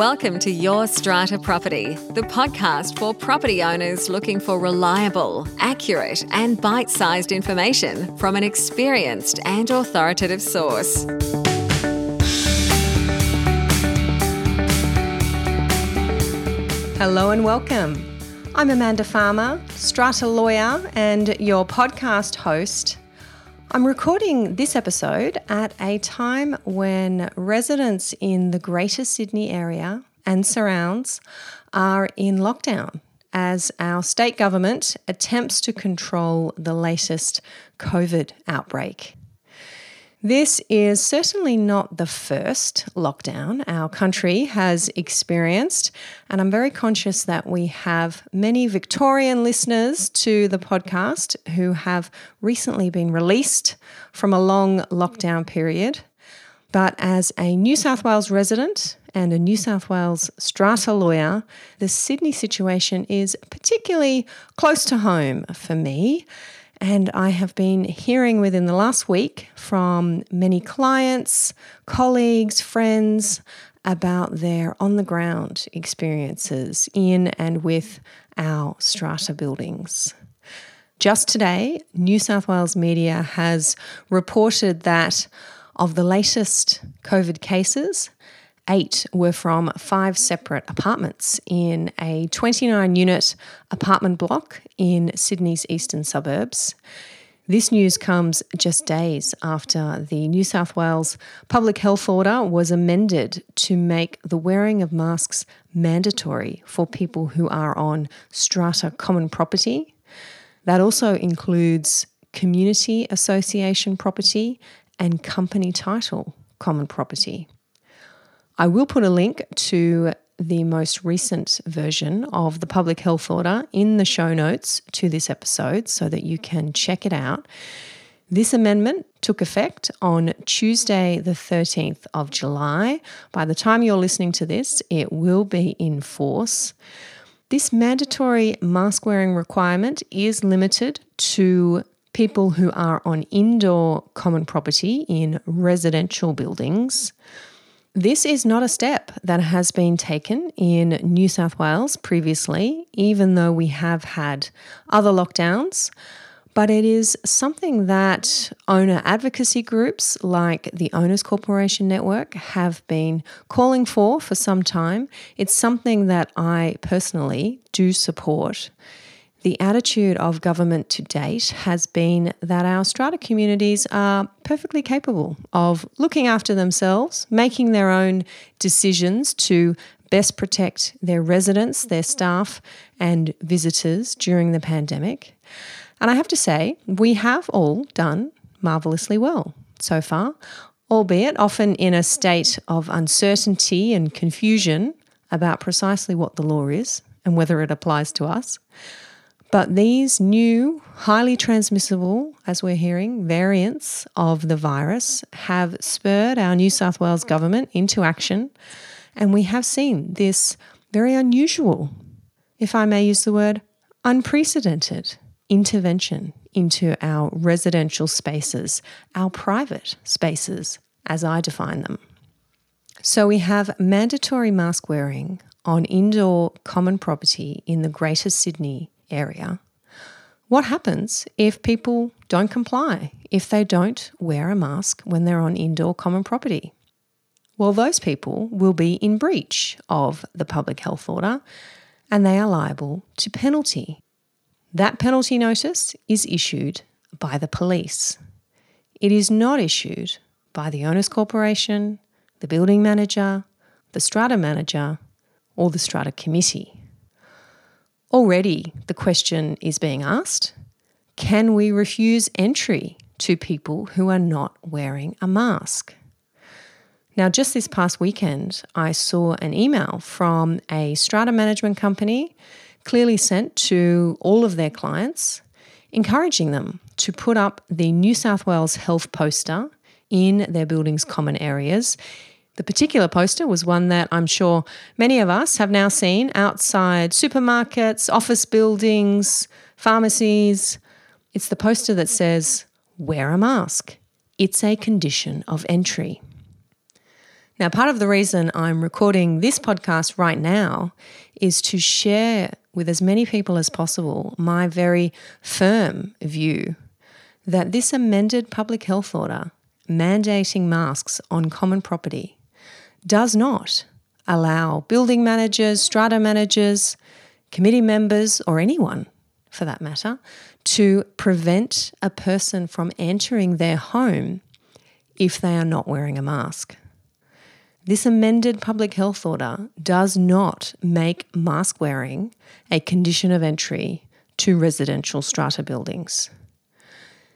Welcome to Your Strata Property, the podcast for property owners looking for reliable, accurate, and bite sized information from an experienced and authoritative source. Hello and welcome. I'm Amanda Farmer, strata lawyer, and your podcast host. I'm recording this episode at a time when residents in the Greater Sydney area and surrounds are in lockdown as our state government attempts to control the latest COVID outbreak. This is certainly not the first lockdown our country has experienced, and I'm very conscious that we have many Victorian listeners to the podcast who have recently been released from a long lockdown period. But as a New South Wales resident and a New South Wales strata lawyer, the Sydney situation is particularly close to home for me. And I have been hearing within the last week from many clients, colleagues, friends about their on the ground experiences in and with our strata buildings. Just today, New South Wales media has reported that of the latest COVID cases, eight were from five separate apartments in a 29 unit apartment block in Sydney's eastern suburbs. This news comes just days after the New South Wales public health order was amended to make the wearing of masks mandatory for people who are on strata common property. That also includes community association property and company title common property. I will put a link to the most recent version of the public health order in the show notes to this episode so that you can check it out. This amendment took effect on Tuesday, the 13th of July. By the time you're listening to this, it will be in force. This mandatory mask wearing requirement is limited to people who are on indoor common property in residential buildings. This is not a step that has been taken in New South Wales previously, even though we have had other lockdowns. But it is something that owner advocacy groups like the Owners Corporation Network have been calling for for some time. It's something that I personally do support. The attitude of government to date has been that our strata communities are perfectly capable of looking after themselves, making their own decisions to best protect their residents, their staff, and visitors during the pandemic. And I have to say, we have all done marvellously well so far, albeit often in a state of uncertainty and confusion about precisely what the law is and whether it applies to us. But these new, highly transmissible, as we're hearing, variants of the virus have spurred our New South Wales government into action. And we have seen this very unusual, if I may use the word, unprecedented intervention into our residential spaces, our private spaces, as I define them. So we have mandatory mask wearing on indoor common property in the Greater Sydney area. What happens if people don't comply, if they don't wear a mask when they're on indoor common property? Well, those people will be in breach of the public health order and they are liable to penalty. That penalty notice is issued by the police. It is not issued by the Owners Corporation, the building manager, the strata manager, or the strata committee. Already, the question is being asked can we refuse entry to people who are not wearing a mask? Now, just this past weekend, I saw an email from a strata management company, clearly sent to all of their clients, encouraging them to put up the New South Wales health poster in their building's common areas the particular poster was one that I'm sure many of us have now seen outside supermarkets, office buildings, pharmacies. It's the poster that says, Wear a mask. It's a condition of entry. Now, part of the reason I'm recording this podcast right now is to share with as many people as possible my very firm view that this amended public health order mandating masks on common property does not allow building managers, strata managers, committee members, or anyone for that matter, to prevent a person from entering their home if they are not wearing a mask. This amended public health order does not make mask wearing a condition of entry to residential strata buildings.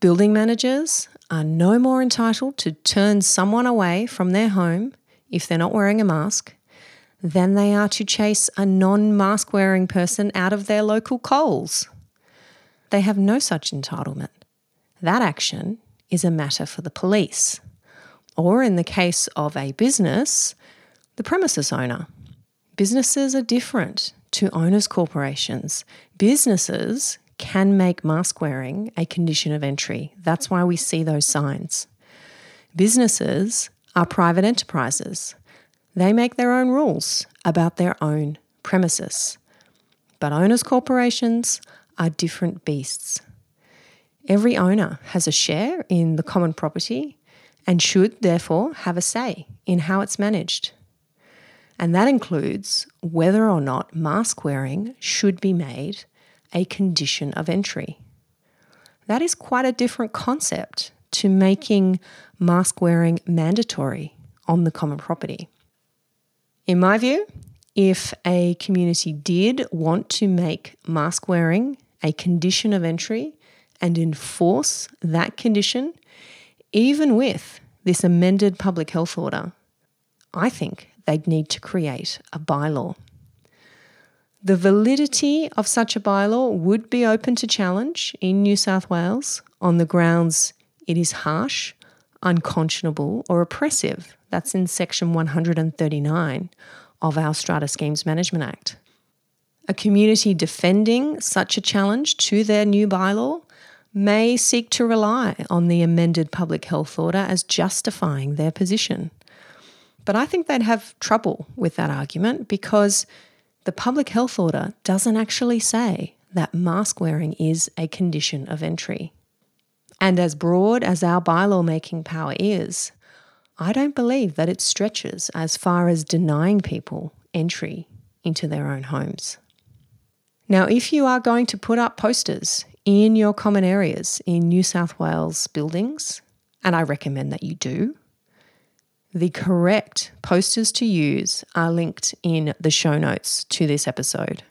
Building managers are no more entitled to turn someone away from their home if they're not wearing a mask than they are to chase a non mask wearing person out of their local Coles. They have no such entitlement. That action is a matter for the police or in the case of a business, the premises owner. Businesses are different to owners' corporations. Businesses can make mask wearing a condition of entry. That's why we see those signs. Businesses are private enterprises. They make their own rules about their own premises. But owners' corporations are different beasts. Every owner has a share in the common property and should therefore have a say in how it's managed. And that includes whether or not mask wearing should be made a condition of entry. That is quite a different concept to making mask wearing mandatory on the common property. In my view, if a community did want to make mask wearing a condition of entry and enforce that condition, even with this amended public health order, I think they'd need to create a bylaw. The validity of such a bylaw would be open to challenge in New South Wales on the grounds it is harsh, unconscionable, or oppressive. That's in section 139 of our Strata Schemes Management Act. A community defending such a challenge to their new bylaw may seek to rely on the amended public health order as justifying their position. But I think they'd have trouble with that argument because the public health order doesn't actually say that mask wearing is a condition of entry. And as broad as our bylaw making power is, I don't believe that it stretches as far as denying people entry into their own homes. Now, if you are going to put up posters in your common areas in New South Wales buildings, and I recommend that you do. The correct posters to use are linked in the show notes to this episode.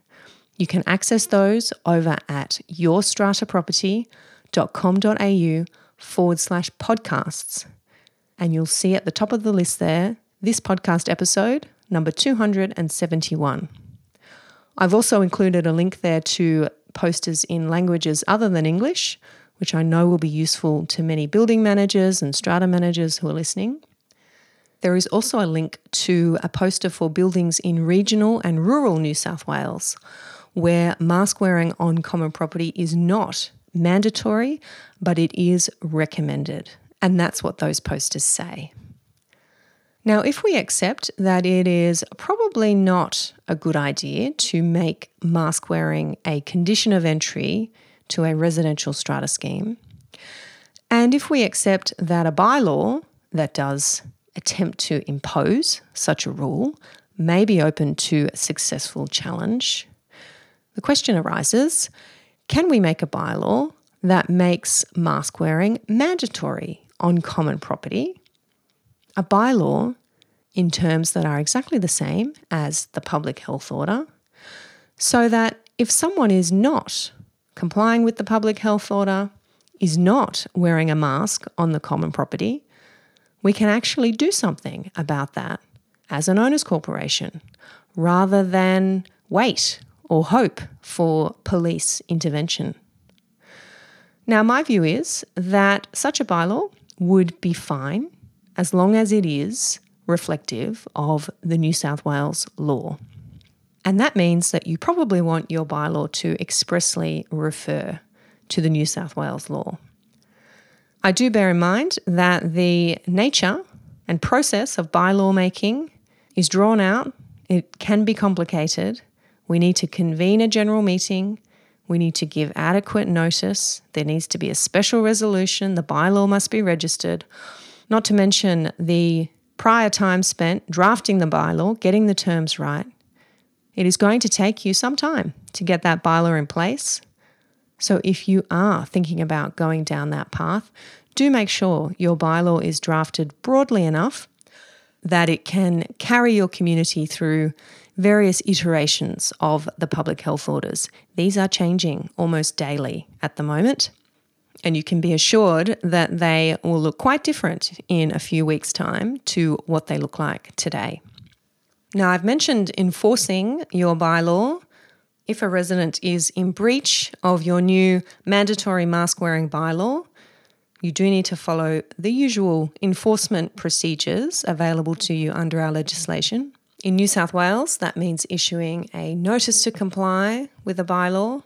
You can access those over at yourstrataproperty.com.au forward slash podcasts. And you'll see at the top of the list there this podcast episode, number 271. I've also included a link there to posters in languages other than English, which I know will be useful to many building managers and strata managers who are listening. There is also a link to a poster for buildings in regional and rural New South Wales, where mask wearing on common property is not mandatory, but it is recommended. And that's what those posters say. Now, if we accept that it is probably not a good idea to make mask wearing a condition of entry to a residential strata scheme, and if we accept that a bylaw that does attempt to impose such a rule may be open to a successful challenge, the question arises can we make a bylaw that makes mask wearing mandatory on common property? A bylaw in terms that are exactly the same as the public health order, so that if someone is not complying with the public health order, is not wearing a mask on the common property, we can actually do something about that as an owners corporation rather than wait or hope for police intervention. Now, my view is that such a bylaw would be fine as long as it is reflective of the New South Wales law. And that means that you probably want your bylaw to expressly refer to the New South Wales law. I do bear in mind that the nature and process of bylaw making is drawn out. It can be complicated. We need to convene a general meeting. We need to give adequate notice. There needs to be a special resolution. The bylaw must be registered. Not to mention the prior time spent drafting the bylaw, getting the terms right. It is going to take you some time to get that bylaw in place. So if you are thinking about going down that path, do make sure your bylaw is drafted broadly enough that it can carry your community through various iterations of the public health orders. These are changing almost daily at the moment, and you can be assured that they will look quite different in a few weeks' time to what they look like today. Now, I've mentioned enforcing your bylaw. If a resident is in breach of your new mandatory mask wearing bylaw, you do need to follow the usual enforcement procedures available to you under our legislation. In New South Wales, that means issuing a notice to comply with a bylaw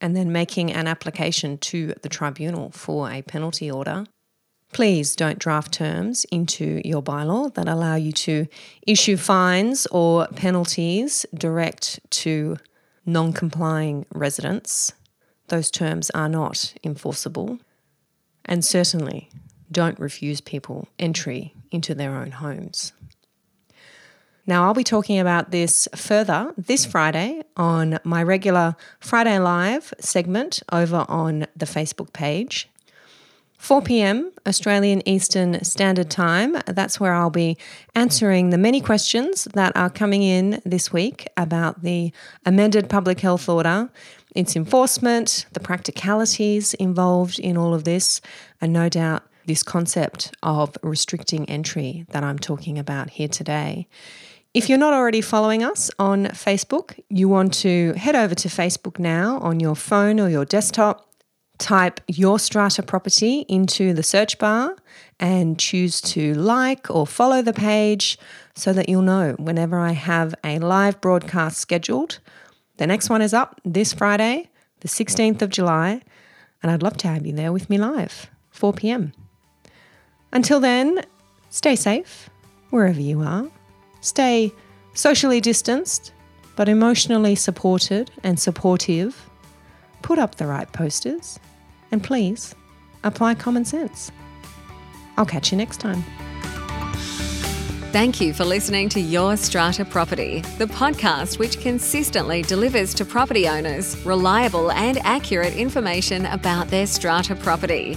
and then making an application to the tribunal for a penalty order. Please don't draft terms into your bylaw that allow you to issue fines or penalties direct to non complying residents. Those terms are not enforceable. And certainly don't refuse people entry into their own homes. Now, I'll be talking about this further this Friday on my regular Friday Live segment over on the Facebook page. 4 pm Australian Eastern Standard Time. That's where I'll be answering the many questions that are coming in this week about the amended public health order its enforcement, the practicalities involved in all of this, and no doubt this concept of restricting entry that I'm talking about here today. If you're not already following us on Facebook, you want to head over to Facebook now on your phone or your desktop. Type your strata property into the search bar and choose to like or follow the page so that you'll know whenever I have a live broadcast scheduled the next one is up this Friday, the 16th of July, and I'd love to have you there with me live, 4 pm. Until then, stay safe wherever you are. Stay socially distanced, but emotionally supported and supportive. Put up the right posters, and please apply common sense. I'll catch you next time. Thank you for listening to Your Strata Property, the podcast which consistently delivers to property owners reliable and accurate information about their strata property.